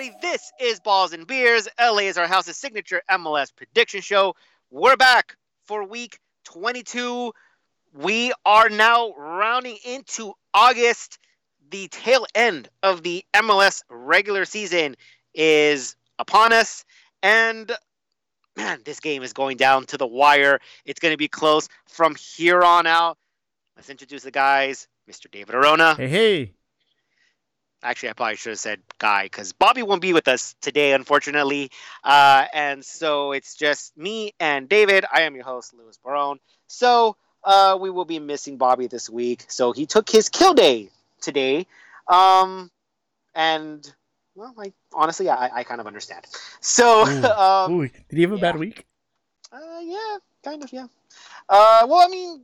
everybody. This is Balls and Beers. LA is our house's signature MLS prediction show. We're back for week 22. We are now rounding into August. The tail end of the MLS regular season is upon us. And man, this game is going down to the wire. It's going to be close from here on out. Let's introduce the guys. Mr. David Arona. Hey, hey. Actually, I probably should have said Guy because Bobby won't be with us today, unfortunately. Uh, and so it's just me and David. I am your host, Louis Barone. So uh, we will be missing Bobby this week. So he took his kill day today. Um, and, well, I, honestly, I, I kind of understand. So. Ooh. um, Ooh, did he have a yeah. bad week? uh, yeah, kind of, yeah. Uh, well, I mean,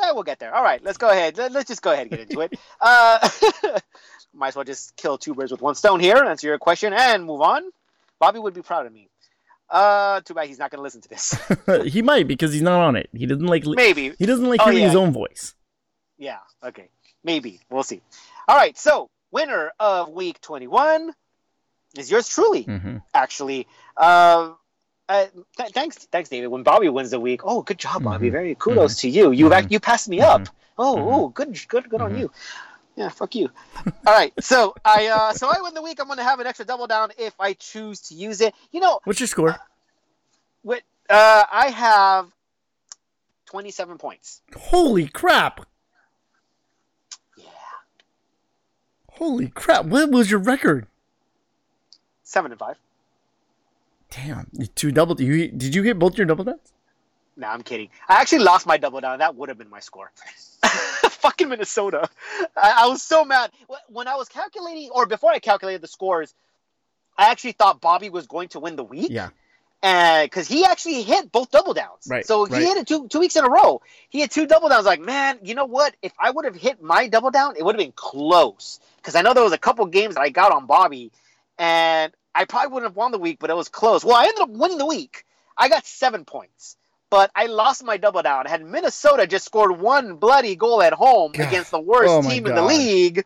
eh, we'll get there. All right, let's go ahead. Let- Let's just go ahead and get into it. Uh, might as well just kill two birds with one stone here, answer your question, and move on. Bobby would be proud of me. Uh, too bad he's not going to listen to this. he might because he's not on it. He doesn't like. Maybe. He doesn't like Oh, hearing yeah. his own voice. Yeah, okay. Maybe. We'll see. All right, so winner of week 21 is yours truly. hmm actually. Uh, uh, th- thanks, thanks, David. When Bobby wins the week, oh, good job, Bobby. Mhm. Very kudos to you. You Mhm. you passed me up. Oh, oh, good, good, good on you. Yeah, fuck you. All right, so I uh, so I win the week. I'm gonna have an extra double down if I choose to use it. You know, What's your score? what uh, I have 27 points. Holy crap! Yeah, Holy crap! What was your record? seven and five. Damn, you two double. You did you get both your double downs? No, I'm kidding. I actually lost my double down. That would have been my score. Fucking Minnesota. I, I was so mad. When I was calculating, or before I calculated the scores, I actually thought Bobby was going to win the week. Yeah. And because he actually hit both double downs. Right, So right. he hit it two, two weeks in a row. He had two double downs. Like, man, you know what? If I would have hit my double down, it would have been close. Because I know there was a couple games that I got on Bobby, and I probably wouldn't have won the week, but it was close. Well, I ended up winning the week. I got seven points. But I lost my double down. Had Minnesota just scored one bloody goal at home God. against the worst Oh team in the league,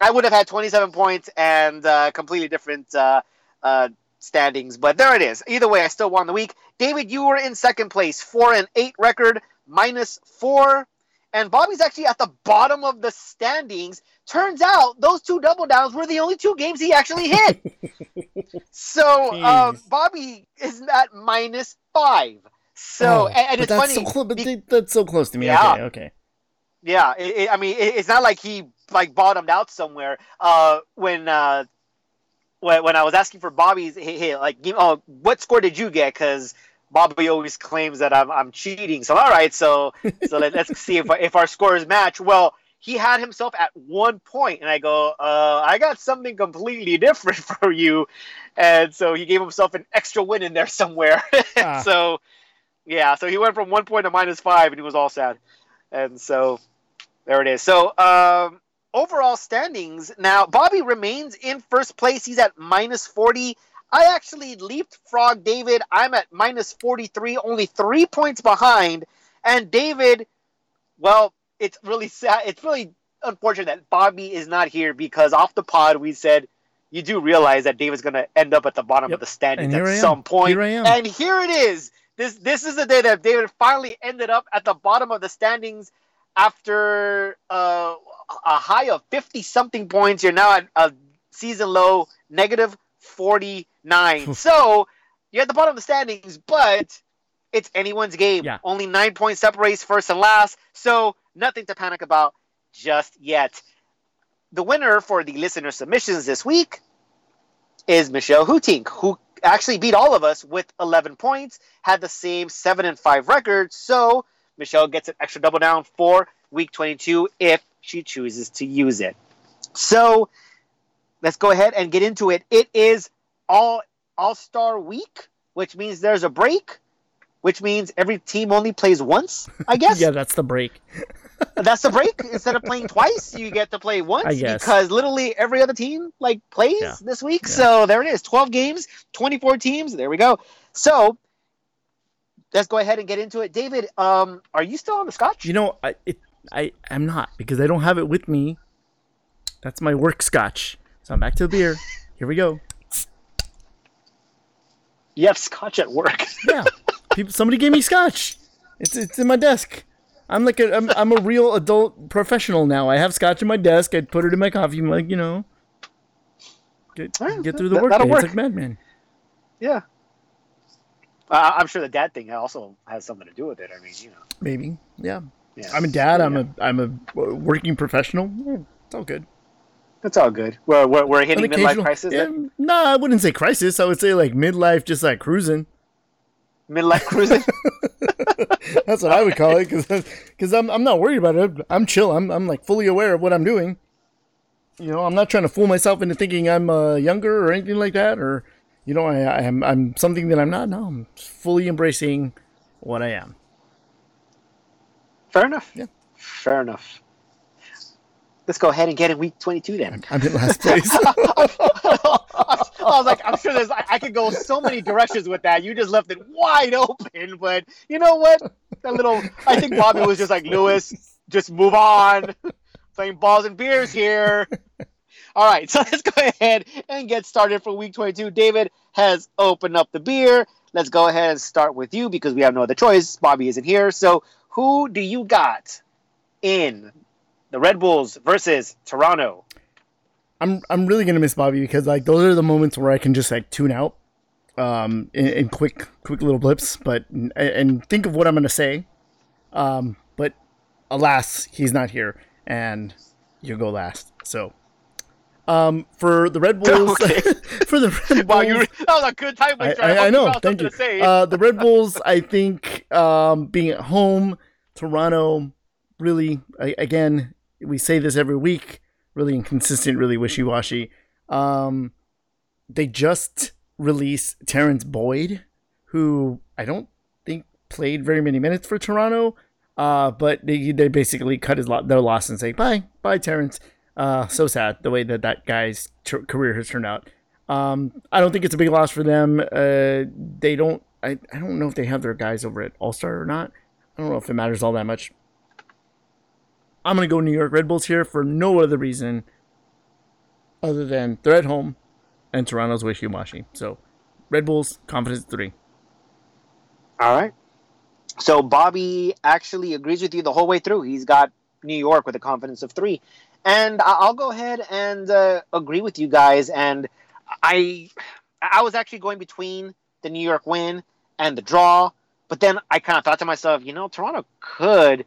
I would have had 27 points and uh, completely different uh, uh, standings. But there it is. Either way, I still won the week. David, you were in second place, four and eight record, minus four. And Bobby's actually at the bottom of the standings. Turns out those two double downs were the only two games he actually hit. so um, Bobby is at minus five. So Oh, and, and it's that's funny. So close, but be- that's so close to me. Yeah. Okay, okay. Yeah, it, it, I mean, it, it's not like he like bottomed out somewhere. Uh, when uh, when when I was asking for Bobby's, hey, hey like, give- oh, what score did you get? Because Bobby always claims that I'm I'm cheating. So all right, so so let, let's see if if our scores match. Well, he had himself at one point, and I go, uh, I got something completely different for you, and so he gave himself an extra win in there somewhere. Ah. so yeah, so he went from one point to minus five, and he was all sad. And so there it is. So um, overall standings now, Bobby remains in first place. He's at minus forty. I actually leapfrog David. I'm at minus forty three, only three points behind. And David, well, it's really sad. It's really unfortunate that Bobby is not here because off the pod we said you do realize that David's going to end up at the bottom Yep. of the standings at some point. Here I am. And here it is. This this is the day that David finally ended up at the bottom of the standings after uh, a high of fifty something points. You're now at a season low negative forty nine. so you're at the bottom of the standings, but it's anyone's game. Yeah. Only nine points separates first and last, so nothing to panic about just yet. The winner for the listener submissions this week is Michelle Hootink, who actually beat all of us with 11 points, had the same 7 and 5 record. So Michelle gets an extra double down for week 22 if she chooses to use it. So let's go ahead and get into it. It is all All Star Week, which means there's a break, which means every team only plays once. I guess Yeah, that's the break. that's the break. Instead of playing twice, you get to play once because literally every other team like plays Yeah. this week. Yeah. So there it is, twelve games, twenty-four teams. There we go. So let's go ahead and get into it. David, um, are you still on the scotch? You know, I it, I am not because I don't have it with me. That's my work scotch. So I'm back to the beer. Here we go. You have scotch at work. Yeah, people. Somebody gave me scotch. It's it's in my desk. I'm like a I'm, I'm a real adult professional now. I have scotch in my desk. I put it in my coffee mug. You know, get Alright, get through the that- work. that'll It's work. like madman. yeah. Uh, I'm sure the dad thing also has something to do with it. I mean, you know. Maybe. Yeah. Yeah. I'm a dad. I'm Yeah. a I'm a working professional. Yeah, It's all good. It's all good. We're, we're, we're hitting An midlife crisis. Yeah, then? no, I wouldn't say crisis. I would say like midlife, just like cruising. Midlife cruising. That's what I would call it because I'm I'm not worried about it. I'm chill. I'm I'm like fully aware of what I'm doing. You know, I'm not trying to fool myself into thinking I'm uh, younger or anything like that, or you know, I, I am I'm something that I'm not. No, I'm fully embracing what I am. Fair enough. Yeah. Fair enough. Let's go ahead and get in week 22 then. I'm in last place. I was like, I'm sure there's, I, I could go so many directions with that. You just left it wide open. But you know what? That little, I think Bobby was just like, Lewis, just move on. Playing balls and beers here. All right, so let's go ahead and get started for week 22. David has opened up the beer. Let's go ahead and start with you because we have no other choice. Bobby isn't here. So, who do you got in the Red Bulls versus Toronto? I'm I'm really gonna miss Bobby because like those are the moments where I can just like tune out, um, in, in quick quick little blips. But and, think of what I'm gonna say, um, but alas, he's not here, and you go last. So, um, for the Red Bulls, Okay. for the Red Bulls, Wow, you that was a good time. I, waster. I, I know. Thank you. To say. Uh, the Red Bulls, I think, um, being at home, Toronto, really, I, again, we say this every week, really inconsistent, really wishy washy. Um, they just released Terrence Boyd, who I don't think played very many minutes for Toronto. Uh, but they, they basically cut his lo- their loss and say bye, bye, Terrence. Uh, so sad the way that that guy's t- career has turned out. Um, I don't think it's a big loss for them. Uh, they don't. I, I don't know if they have their guys over at All Star or not. I don't know if it matters all that much. I'm gonna go New York Red Bulls here for no other reason other than they're at home and Toronto's wishy washy. So, Red Bulls confidence three. All right. So Bobby actually agrees with you the whole way through. He's got New York with a confidence of three, and I'll go ahead and uh, agree with you guys. And I, I was actually going between the New York win and the draw, but then I kind of thought to myself, you know, Toronto could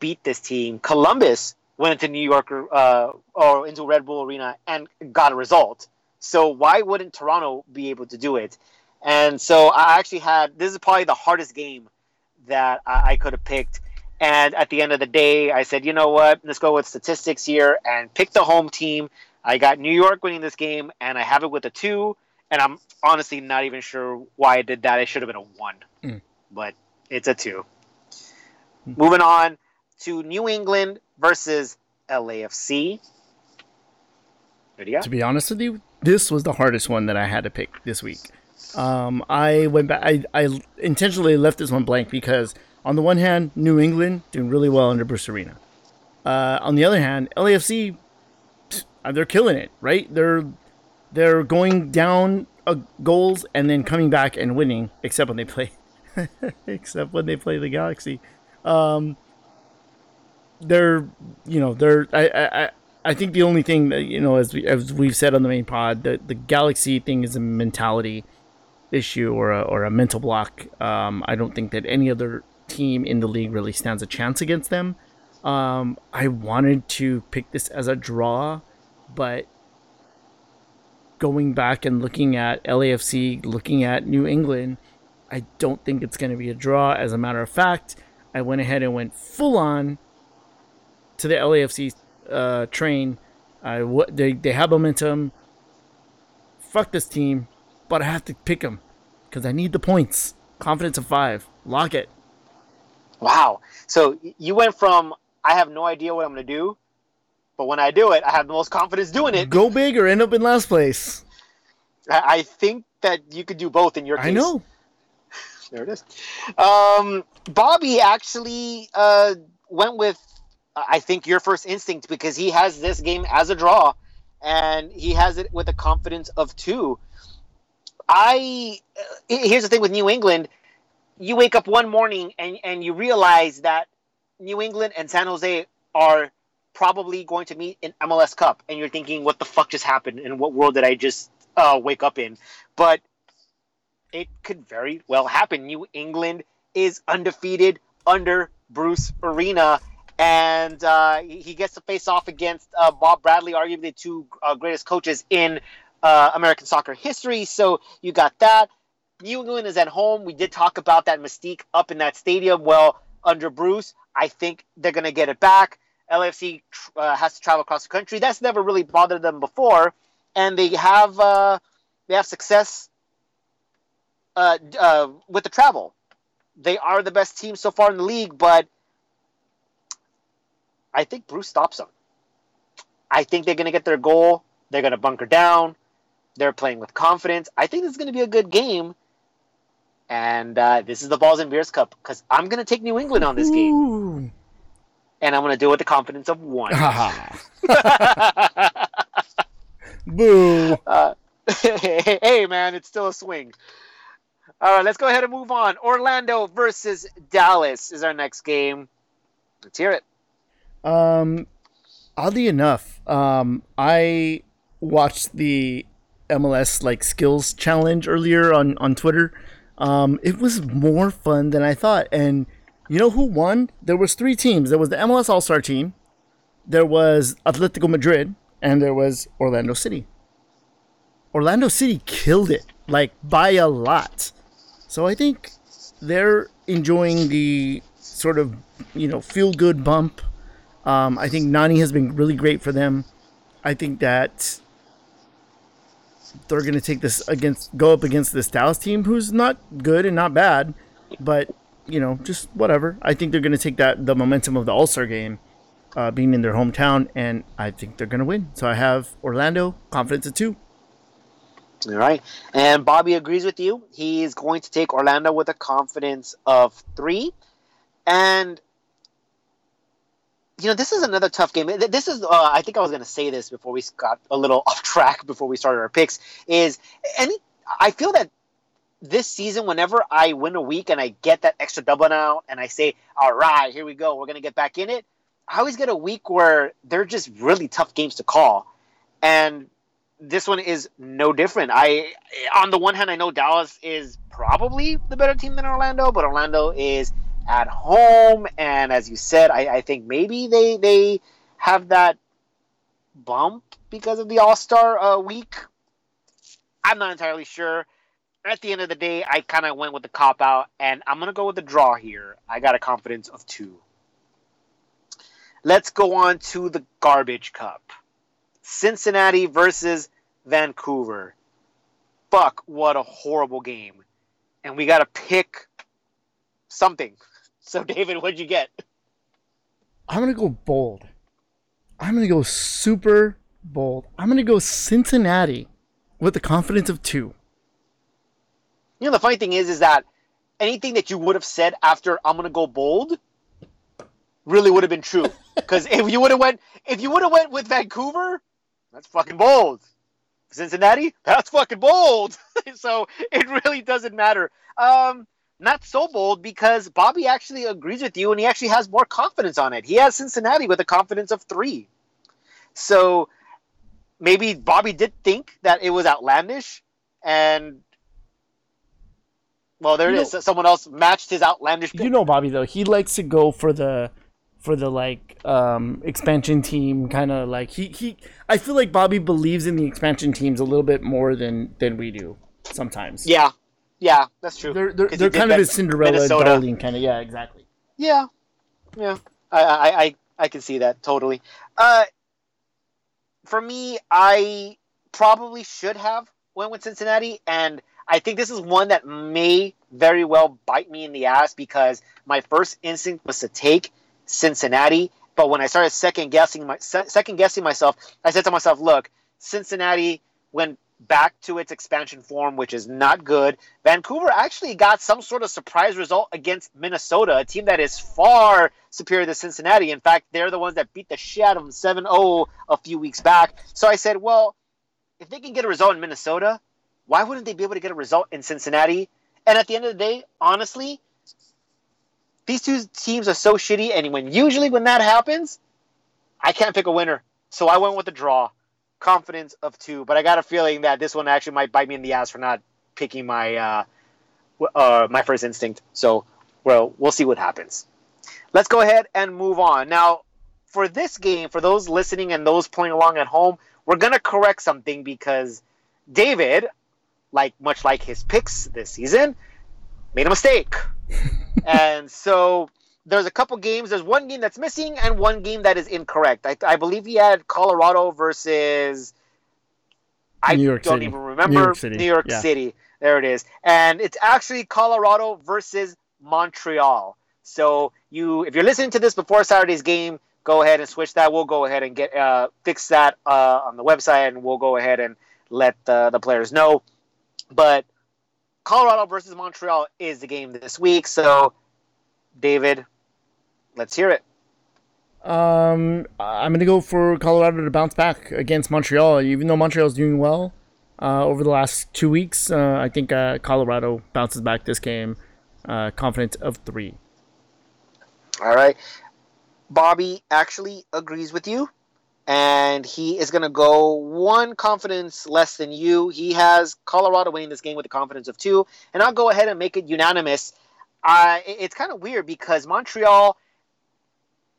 beat this team. Columbus went into New York uh, or into Red Bull Arena and got a result. So why wouldn't Toronto be able to do it? And so I actually had this is probably the hardest game that I, I could have picked. And at the end of the day, I said, you know what? Let's go with statistics here and pick the home team. I got New York winning this game, and I have it with a two. And I'm honestly not even sure why I did that. It should have been a one, Mm. but it's a two. Moving on to New England versus LAFC. To be honest with you, this was the hardest one that I had to pick this week. Um, I went back. I, I intentionally left this one blank because, on the one hand, New England doing really well under Bruce Arena. Uh, on the other hand, LAFC, they're killing it. Right? They're they're going down uh, goals and then coming back and winning. Except when they play, except when they play the Galaxy. Um, they're you know they're I, I, I think the only thing that you know as we as we've said on the main pod the the galaxy thing is a mentality issue or a, or a mental block. Um, I don't think that any other team in the league really stands a chance against them. Um, I wanted to pick this as a draw but going back and looking at LAFC looking at New England I don't think it's going to be a draw. As a matter of fact I went ahead and went full on to the LAFC uh, train. I w- they they have momentum. Fuck this team, but I have to pick them because I need the points. Confidence of five. Lock it. Wow. So you went from I have no idea what I'm going to do, but when I do it, I have the most confidence doing it. Go big or end up in last place. I I think that you could do both in your case. I know. There it is. Um, Bobby actually uh, went with, I think, your first instinct because he has this game as a draw, and he has it with a confidence of two. I here's the thing with New England, you wake up one morning and and you realize that New England and San Jose are probably going to meet in MLS Cup, and you're thinking, what the fuck just happened? And what world did I just uh, wake up in? But it could very well happen. New England is undefeated under Bruce Arena, and uh, he gets to face off against uh, Bob Bradley, arguably the two uh, greatest coaches in uh, American soccer history. So you got that. New England is at home. We did talk about that mystique up in that stadium. Well, under Bruce, I think they're going to get it back. LAFC uh, has to travel across the country. That's never really bothered them before, and they have uh, they have success with the travel. They are the best team so far in the league, but I think Bruce stops them. I think they're going to get their goal. They're going to bunker down. They're playing with confidence. I think this is going to be a good game. And uh, this is the Balls and Beers Cup because I'm going to take New England on this game. Ooh. And I'm going to do it with the confidence of one. Boo. Uh, hey, man, it's still a swing. All right, let's go ahead and move on. Orlando versus Dallas is our next game. Let's hear it. Um, oddly enough, um, I watched the MLS like skills challenge earlier on on Twitter. Um, it was more fun than I thought, and you know who won? There was three teams. There was the MLS All Star team, there was Atletico Madrid, and there was Orlando City. Orlando City killed it, like by a lot. So I think they're enjoying the sort of you know feel good bump. Um, I think Nani has been really great for them. I think that they're going to take this against go up against this Dallas team, who's not good and not bad, but you know just whatever. I think they're going to take that the momentum of the All Star game, uh, being in their hometown, and I think they're going to win. So I have Orlando confidence at two. All right. And Bobby agrees with you. He's going to take Orlando with a confidence of three. And, you know, this is another tough game. This is, uh, I think I was going to say this before we got a little off track before we started our picks, is any, I feel that this season, whenever I win a week and I get that extra double now and I say, all right, here we go, we're going to get back in it, I always get a week where they're just really tough games to call. And this one is no different. I, on the one hand, I know Dallas is probably the better team than Orlando, but Orlando is at home, and as you said, I, I think maybe they they have that bump because of the All Star uh, week. I'm not entirely sure. At the end of the day, I kind of went with the cop out, and I'm gonna go with the draw here. I got a confidence of two. Let's go on to the garbage cup. Cincinnati versus Vancouver. Fuck, what a horrible game. And we got to pick something. So, David, what'd you get? I'm going to go bold. I'm going to go super bold. I'm going to go Cincinnati with the confidence of two. You know, the funny thing is, is that anything that you would have said after I'm going to go bold really would have been true. Because if you would have went, if you would have went with Vancouver, that's fucking bold. Cincinnati, that's fucking bold. so it really doesn't matter. Um, not so bold because Bobby actually agrees with you and he actually has more confidence on it. He has Cincinnati with a confidence of three. So maybe Bobby did think that it was outlandish and well there you it know, is. Someone else matched his outlandish pick. You know Bobby though, he likes to go for the for the like um, expansion team kind of like he, he I feel like Bobby believes in the expansion teams a little bit more than than we do sometimes. Yeah. Yeah, that's true. They're they're, they're kind of a Cinderella Minnesota. darling kind of yeah, exactly. Yeah. Yeah. I I I, I can see that totally. Uh for me, I probably should have went with Cincinnati and I think this is one that may very well bite me in the ass because my first instinct was to take Cincinnati. But when I started second guessing my second guessing myself, I said to myself, "Look, Cincinnati when back to its expansion form, which is not good. Vancouver actually got some sort of surprise result against Minnesota, a team that is far superior to Cincinnati. In fact, they're the ones that beat the shit out of them 7 0 a few weeks back. So I said, well, if they can get a result in Minnesota, why wouldn't they be able to get a result in Cincinnati? And at the end of the day, honestly, these two teams are so shitty, and when usually when that happens, I can't pick a winner. So I went with a draw confidence of two, but I got a feeling that this one actually might bite me in the ass for not picking my uh, uh, my first instinct. So, well, we'll see what happens. Let's go ahead and move on. Now, for this game, for those listening and those playing along at home, we're gonna correct something because David, like much like his picks this season, made a mistake, and so there's a couple games. There's one game that's missing and one game that is incorrect. I, I believe he had Colorado versus. I New York don't City. even remember New York City. New York Yeah. City. There it is, and it's actually Colorado versus Montreal. So you, if you're listening to this before Saturday's game, go ahead and switch that. We'll go ahead and get uh, fix that uh, on the website, and we'll go ahead and let the, the players know. But Colorado versus Montreal is the game this week. So, David, let's hear it. Um, I'm gonna go for Colorado to bounce back against Montreal. Even though Montreal's doing well uh, over the last two weeks, uh, I think uh, Colorado bounces back this game. Uh, confident of three. All right. Bobby actually agrees with you, and he is going to go one confidence less than you. He has Colorado winning this game with a confidence of two, and I'll go ahead and make it unanimous. Uh, it's kind of weird because Montreal,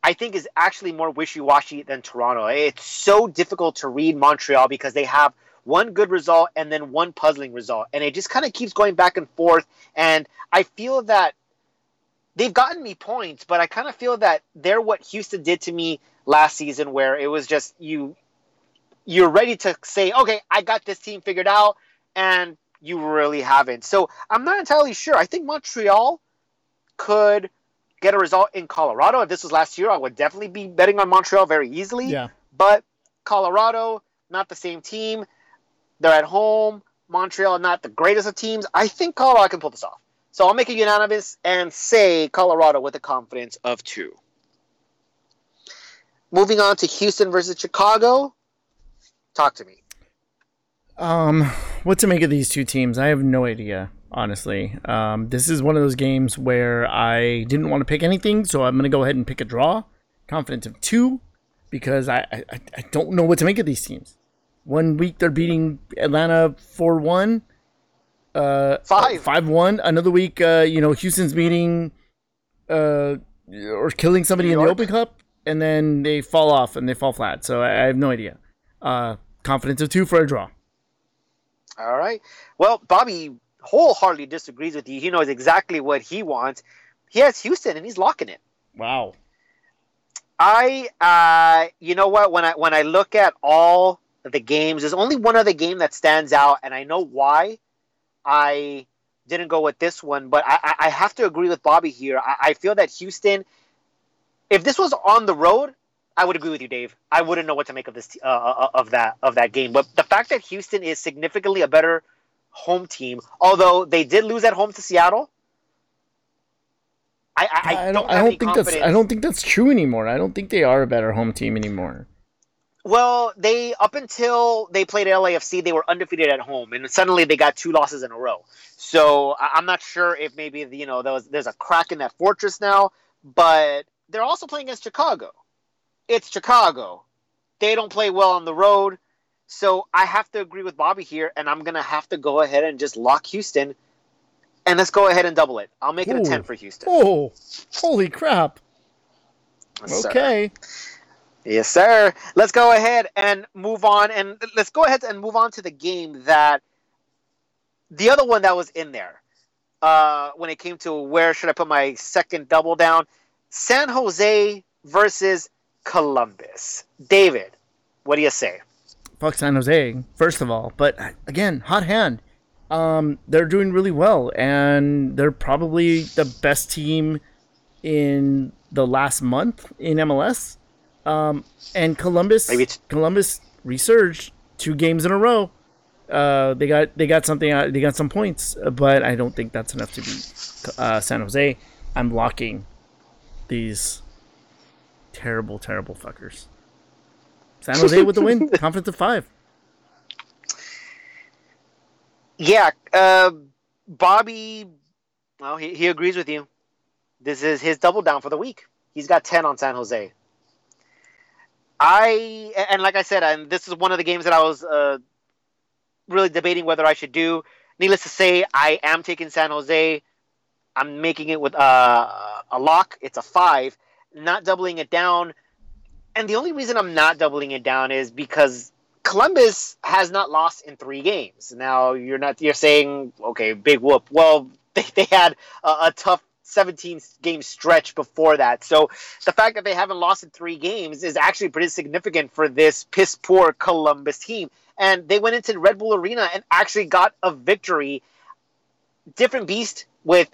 I think, is actually more wishy washy than Toronto. It's so difficult to read Montreal because they have one good result and then one puzzling result, and it just kind of keeps going back and forth. And I feel that they've gotten me points, but I kind of feel that they're what Houston did to me last season, where it was just you you're ready to say, okay, I got this team figured out, and you really haven't. So I'm not entirely sure. I think Montreal could get a result in Colorado. If this was last year, I would definitely be betting on Montreal very easily. Yeah. But Colorado, not the same team. They're at home. Montreal, not the greatest of teams. I think Colorado can pull this off. So I'll make it unanimous and say Colorado with a confidence of two. Moving on to Houston versus Chicago. Talk to me. Um, what to make of these two teams? I have no idea, honestly. Um, this is one of those games where I didn't want to pick anything, so I'm gonna go ahead and pick a draw. Confidence of two, because I I, I don't know what to make of these teams. One week they're beating Atlanta four one. Uh, Five. five one. Another week, uh, you know, Houston's beating, uh, or killing somebody in the Open Cup, and then they fall off and they fall flat. So I, I have no idea. Uh, confidence of two for a draw. All right. Well, Bobby wholeheartedly disagrees with you. He knows exactly what he wants. He has Houston and he's locking it. Wow. I uh you know what when I when I look at all the games there's only one other game that stands out and I know why I didn't go with this one but I I- have to agree with Bobby here I, I feel that Houston if this was on the road I would agree with you Dave I wouldn't know what to make of this uh, uh, of that of that game but the fact that Houston is significantly a better home team although they did lose at home to Seattle I, I, I, don't, I don't think that's I don't think that's true anymore. I don't think they are a better home team anymore. Well, they up until they played LAFC, they were undefeated at home, and suddenly they got two losses in a row. So I'm not sure if maybe you know there was, there's a crack in that fortress now, but they're also playing against Chicago. It's Chicago. They don't play well on the road, so I have to agree with Bobby here, and I'm gonna have to go ahead and just lock Houston, and let's go ahead and double it. I'll make it a ten for Houston. Oh, holy crap! Yes, sir. Okay. Yes, sir. Let's go ahead and move on, and let's go ahead and move on to the game that the other one that was in there. Uh, when it came to where should I put my second double down, San Jose versus Columbus. David, what do you say? Fuck San Jose, first of all. But again, hot hand. Um, they're doing really well, and they're probably the best team in the last month in MLS. Um, and Columbus, Columbus resurged two games in a row. Uh, they got they got something. out they got some points, but I don't think that's enough to beat uh, San Jose. I'm locking these terrible, terrible fuckers. San Jose with the win, confidence of five. Yeah, uh, Bobby. Well, he, he agrees with you. This is his double down for the week. He's got ten on San Jose. I and like I said, and this is one of the games that I was uh, really debating whether I should do. Needless to say, I am taking San Jose. I'm making it with uh, a lock. It's a five, not doubling it down. And the only reason I'm not doubling it down is because Columbus has not lost in three games. Now you're not you're saying okay, big whoop. Well, they, they had a, a tough 17 game stretch before that. So the fact that they haven't lost in three games is actually pretty significant for this piss poor Columbus team. And they went into Red Bull Arena and actually got a victory. Different beast with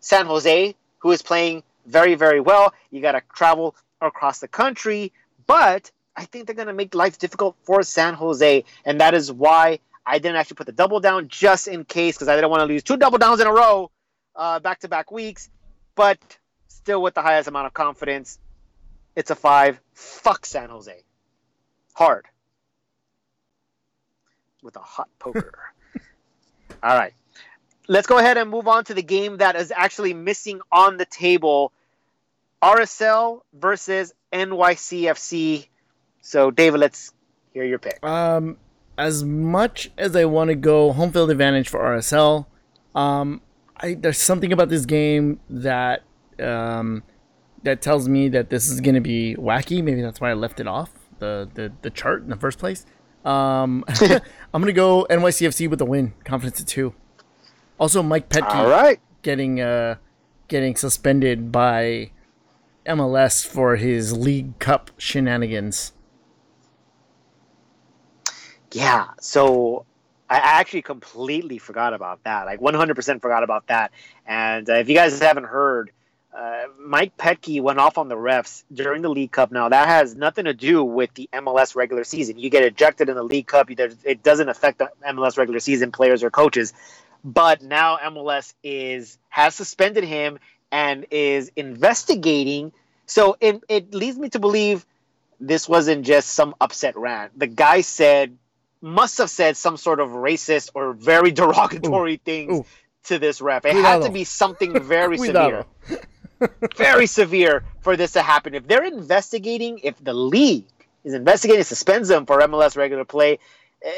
San Jose, who is playing very, very well. You got to travel across the country, but I think they're going to make life difficult for San Jose. And that is why I didn't actually put the double down just in case because I didn't want to lose two double downs in a row back to back weeks but still with the highest amount of confidence. It's a five. Fuck San Jose. Hard. With a hot poker. All right. Let's go ahead and move on to the game that is actually missing on the table RSL versus NYCFC. So, David, let's hear your pick. Um, as much as I want to go home field advantage for RSL, um, I, there's something about this game that um, that tells me that this is going to be wacky. Maybe that's why I left it off the the, the chart in the first place. Um, I'm going to go NYCFC with the win, confidence at two. Also, Mike Petke All right. getting uh, getting suspended by MLS for his League Cup shenanigans. Yeah, so I actually completely forgot about that. Like 100% forgot about that. And uh, if you guys haven't heard, uh, Mike Petke went off on the refs during the League Cup. Now that has nothing to do with the MLS regular season. You get ejected in the League Cup; it doesn't affect the MLS regular season players or coaches. But now MLS is has suspended him and is investigating. So it, it leads me to believe this wasn't just some upset rant. The guy said must have said some sort of racist or very derogatory Ooh. things Ooh. to this ref. It Cuidado. had to be something very severe. very severe for this to happen. If they're investigating, if the league is investigating, suspends them for MLS regular play,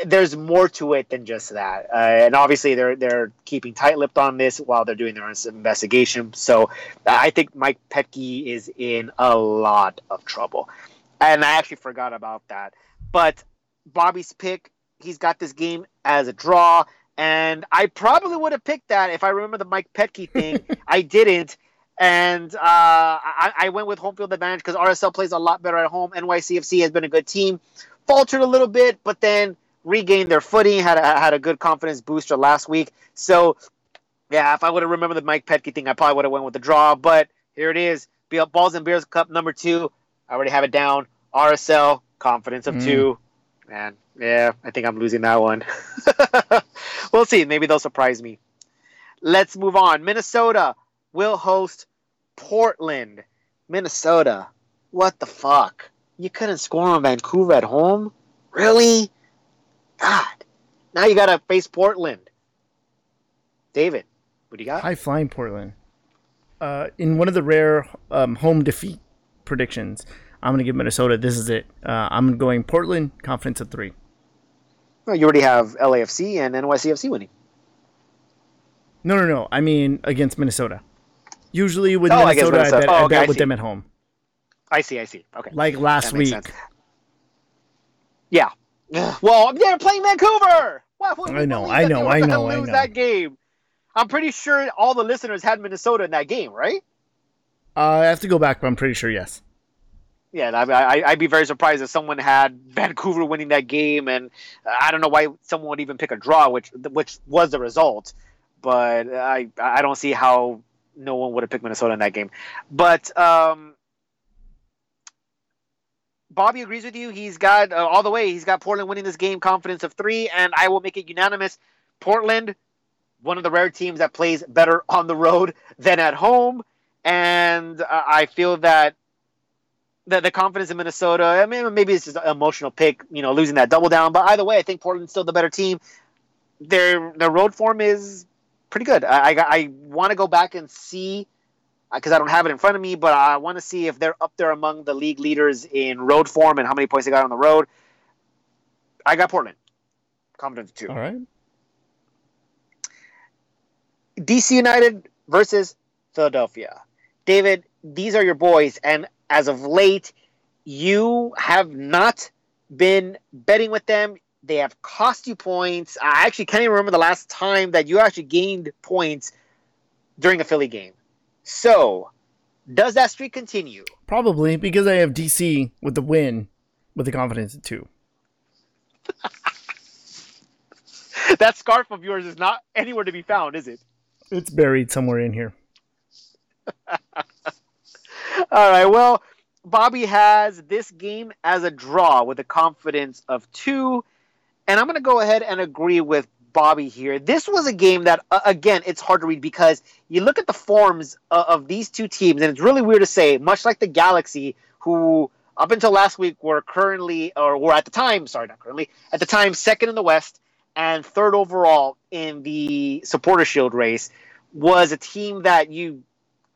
there's more to it than just that. Uh, and obviously, they're they're keeping tight-lipped on this while they're doing their own investigation. So I think Mike Petke is in a lot of trouble. And I actually forgot about that. But Bobby's pick, he's got this game as a draw. And I probably would have picked that if I remember the Mike Petke thing. I didn't. And uh, I, I, went with home field advantage because RSL plays a lot better at home. NYCFC has been a good team, faltered a little bit, but then regained their footing. Had a, had a good confidence booster last week. So, yeah, if I would have remembered the Mike Petke thing, I probably would have went with the draw. But here it is: Balls and Beers Cup number two. I already have it down. RSL confidence of mm. two. Man, yeah, I think I'm losing that one. we'll see. Maybe they'll surprise me. Let's move on. Minnesota will host Portland. Minnesota. What the fuck? You couldn't score on Vancouver at home? Really? God. Now you got to face Portland. David, what do you got? High flying Portland. Uh, in one of the rare um, home defeat predictions, I'm going to give Minnesota. This is it. Uh, I'm going Portland. Confidence of three. Well, you already have LAFC and NYCFC winning. No, no, no. I mean against Minnesota. Usually with oh, Minnesota, I, Minnesota. I bet, oh, okay, I bet I with them at home. I see. I see. Okay. Like last week. Sense. Yeah. Well, I'm they're playing Vancouver. I know. I know. I know. I know. that game. I'm pretty sure all the listeners had Minnesota in that game, right? Uh, I have to go back, but I'm pretty sure yes. Yeah, I, would be very surprised if someone had Vancouver winning that game, and I don't know why someone would even pick a draw, which which was the result. But I I don't see how no one would have picked Minnesota in that game. But um, Bobby agrees with you. He's got uh, all the way. He's got Portland winning this game, confidence of three, and I will make it unanimous. Portland, one of the rare teams that plays better on the road than at home, and uh, I feel that the, the confidence in Minnesota. I mean, maybe it's just an emotional pick, you know, losing that double down. But either way, I think Portland's still the better team. Their their road form is pretty good. I I, I want to go back and see Uh, because I don't have it in front of me, but I want to see if they're up there among the league leaders in road form and how many points they got on the road. I got Portland. Confidence two. All right. DC United versus Philadelphia. David, these are your boys, and as of late, you have not been betting with them. They have cost you points. I actually can't even remember the last time that you actually gained points during a Philly game. So, does that streak continue? Probably because I have DC with the win with the confidence of two. that scarf of yours is not anywhere to be found, is it? It's buried somewhere in here. All right. Well, Bobby has this game as a draw with a confidence of two. And I'm going to go ahead and agree with Bobby here. This was a game that, uh, again, it's hard to read because you look at the forms uh, of these two teams, and it's really weird to say, much like the Galaxy, who up until last week were currently, or were at the time, sorry, not currently, at the time, second in the West and third overall in the supporter shield race, was a team that you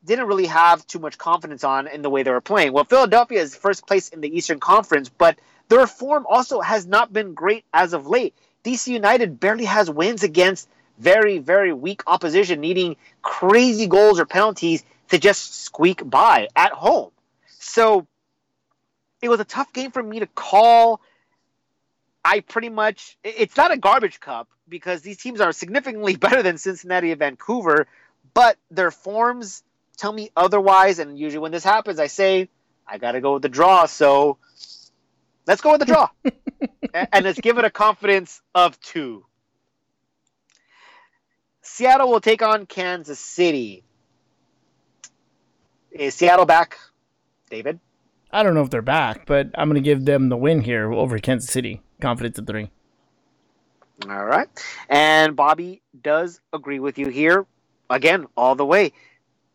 didn't really have too much confidence on in the way they were playing. Well, Philadelphia is first place in the Eastern Conference, but their form also has not been great as of late. DC United barely has wins against very, very weak opposition, needing crazy goals or penalties to just squeak by at home. So it was a tough game for me to call. I pretty much, it's not a garbage cup because these teams are significantly better than Cincinnati and Vancouver, but their forms tell me otherwise. And usually when this happens, I say, I got to go with the draw. So let's go with the draw. and let's give it a confidence of two. Seattle will take on Kansas City. Is Seattle back, David? I don't know if they're back, but I'm going to give them the win here over Kansas City. Confidence of three. All right. And Bobby does agree with you here. Again, all the way.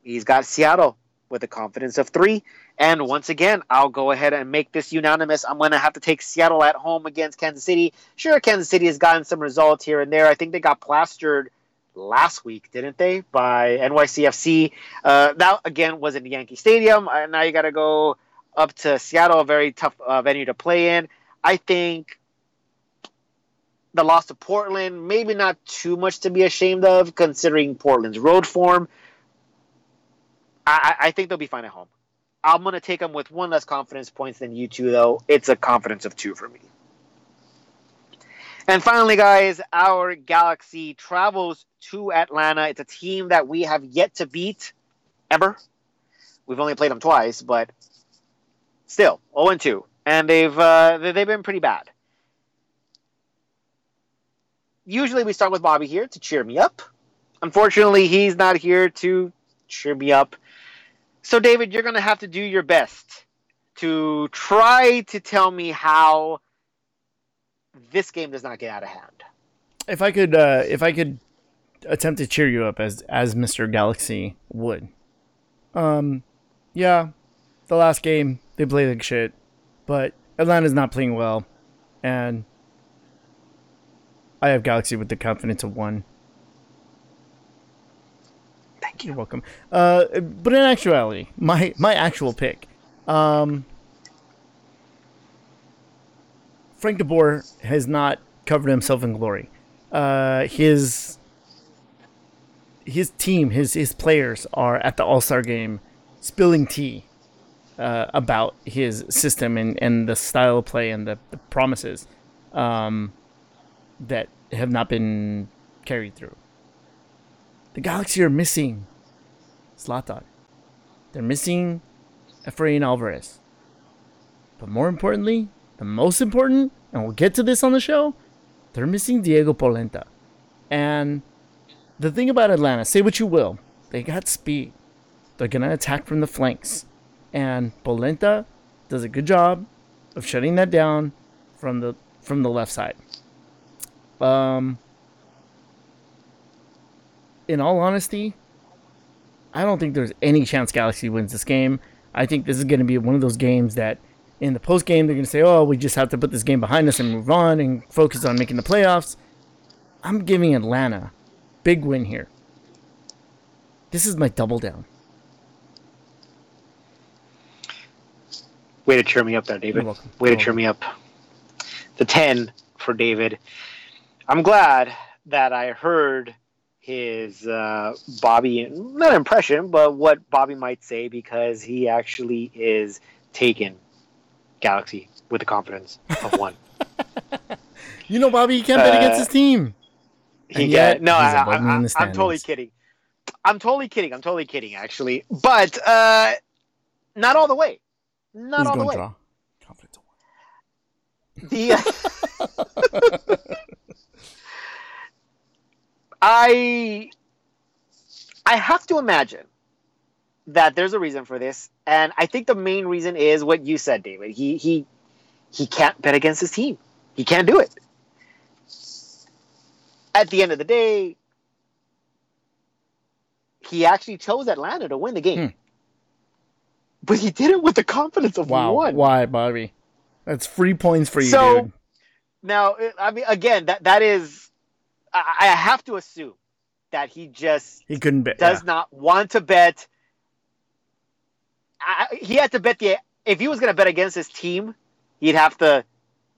He's got Seattle with a confidence of three. And once again, I'll go ahead and make this unanimous. I'm going to have to take Seattle at home against Kansas City. Sure, Kansas City has gotten some results here and there. I think they got plastered last week, didn't they, by NYCFC? Uh, that, again, was in the Yankee Stadium. And now you got to go up to Seattle, a very tough uh, venue to play in. I think the loss to Portland, maybe not too much to be ashamed of, considering Portland's road form. I, I think they'll be fine at home. I'm going to take them with one less confidence points than you two, though. It's a confidence of two for me. And finally, guys, our Galaxy travels to Atlanta. It's a team that we have yet to beat ever. We've only played them twice, but still 0 2, and they've uh, they've been pretty bad. Usually, we start with Bobby here to cheer me up. Unfortunately, he's not here to cheer me up. So, David, you're going to have to do your best to try to tell me how this game does not get out of hand. If I could, uh, if I could attempt to cheer you up as as Mr. Galaxy would. Um, yeah, the last game they played like shit, but Atlanta's not playing well, and I have Galaxy with the confidence of one. You're welcome. Uh, but in actuality, my my actual pick, um, Frank DeBoer has not covered himself in glory. Uh, his his team, his his players are at the All Star game, spilling tea uh, about his system and, and the style of play and the, the promises um, that have not been carried through. The Galaxy are missing Zlatan. They're missing Efrain Alvarez. But more importantly, the most important, and we'll get to this on the show, they're missing Diego Polenta. And the thing about Atlanta, say what you will, they got speed. They're going to attack from the flanks. And Polenta does a good job of shutting that down from the from the left side. Um, in all honesty, I don't think there's any chance Galaxy wins this game. I think this is going to be one of those games that in the post game they're going to say, "Oh, we just have to put this game behind us and move on and focus on making the playoffs." I'm giving Atlanta big win here. This is my double down. Way to cheer me up there, David. You're. Way to You're cheer me up. The 10 for David. I'm glad that I heard his uh, Bobby, not impression, but what Bobby might say because he actually is taken Galaxy with the confidence of one. You know, Bobby, he can't bet Uh, against his team. He And yet, get no, I, above me in the I, I'm totally kidding. I'm totally kidding. I'm totally kidding, actually. But uh, not all the way. Not He's all the way. draw. Confidence. The I I have to imagine that there's a reason for this, and I think the main reason is what you said, David. He he he can't bet against his team. He can't do it. At the end of the day, he actually chose Atlanta to win the game. Hmm. But he did it with the confidence of Wow. one. Why, Bobby? That's free points for you, So- dude. Now, I mean, again, that that is, I, have to assume that he just He couldn't bet. does yeah. not want to bet. I, he had to bet the if he was going to bet against his team, he'd have to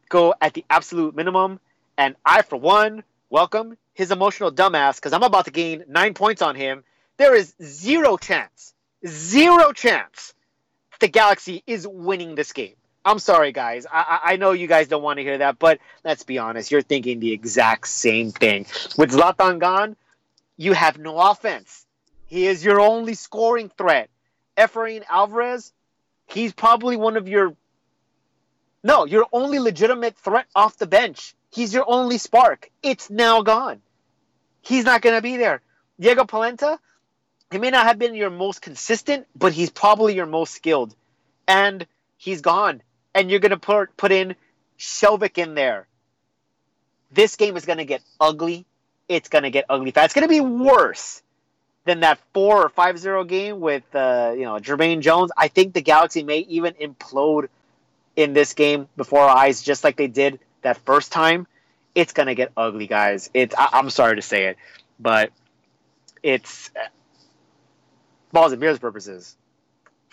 go at the absolute minimum. And I, for one, welcome his emotional dumbass because I'm about to gain nine points on him. There is zero chance, zero chance, the Galaxy is winning this game. I'm sorry, guys. I, I know you guys don't want to hear that, but let's be honest. You're thinking the exact same thing. With Zlatan gone, you have no offense. He is your only scoring threat. Efrain Alvarez, he's probably one of your no, your only legitimate threat off the bench. He's your only spark. It's now gone. He's not going to be there. Diego Polenta, he may not have been your most consistent, but he's probably your most skilled. And he's gone. And you're going to put put in Shelvick in there. This game is going to get ugly. It's going to get ugly fast. It's going to be worse than that 4 or 5-0 game with uh, you know, Jermaine Jones. I think the Galaxy may even implode in this game before our eyes just like they did that first time. It's going to get ugly, guys. It's I, I'm sorry to say it, but it's uh, balls and beers purposes.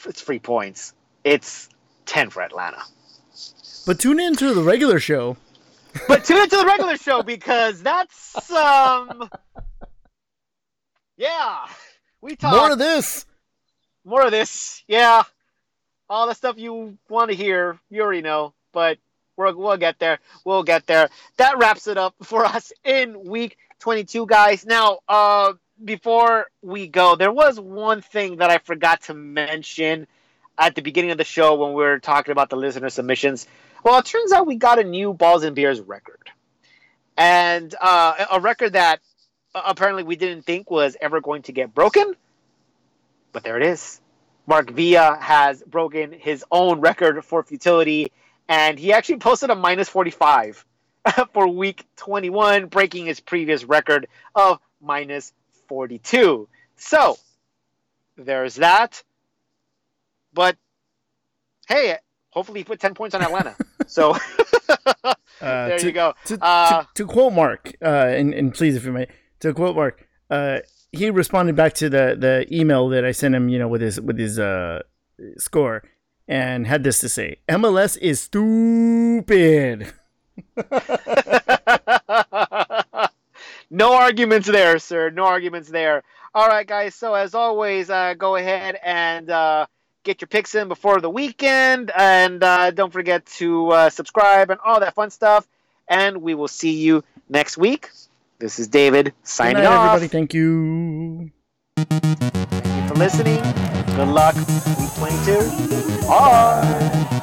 It's free points. It's 10 for Atlanta. But tune in to the regular show. But tune in to the regular show because that's um yeah. We talk More of this. more of this. Yeah. All the stuff you want to hear, you already know, but we're, we'll get there. We'll get there. That wraps it up for us in week 22, guys. Now, uh, before we go, there was one thing that I forgot to mention at the beginning of the show when we were talking about the listener submissions. Well, it turns out we got a new Balls and Beers record. And uh, a record that uh, apparently we didn't think was ever going to get broken. But there it is. Mark Villa has broken his own record for futility, and he actually posted a minus 45 for week 21, breaking his previous record of minus 42. So, there's that. But, hey, hopefully he put 10 points on Atlanta. so, Uh, there to, you go. To, Uh, to, to quote Mark, uh, and, and please, if you may, to quote Mark, uh, he responded back to the, the email that I sent him, you know, with his with his uh, score, and had this to say: MLS is stupid. no arguments there, sir. No arguments there. All right, guys. So as always, uh, go ahead and uh, get your picks in before the weekend, and uh, don't forget to uh, subscribe and all that fun stuff. And we will see you next week. This is David Good signing night, off. everybody. Thank you. Thank you for listening. Good luck, week 22. Bye.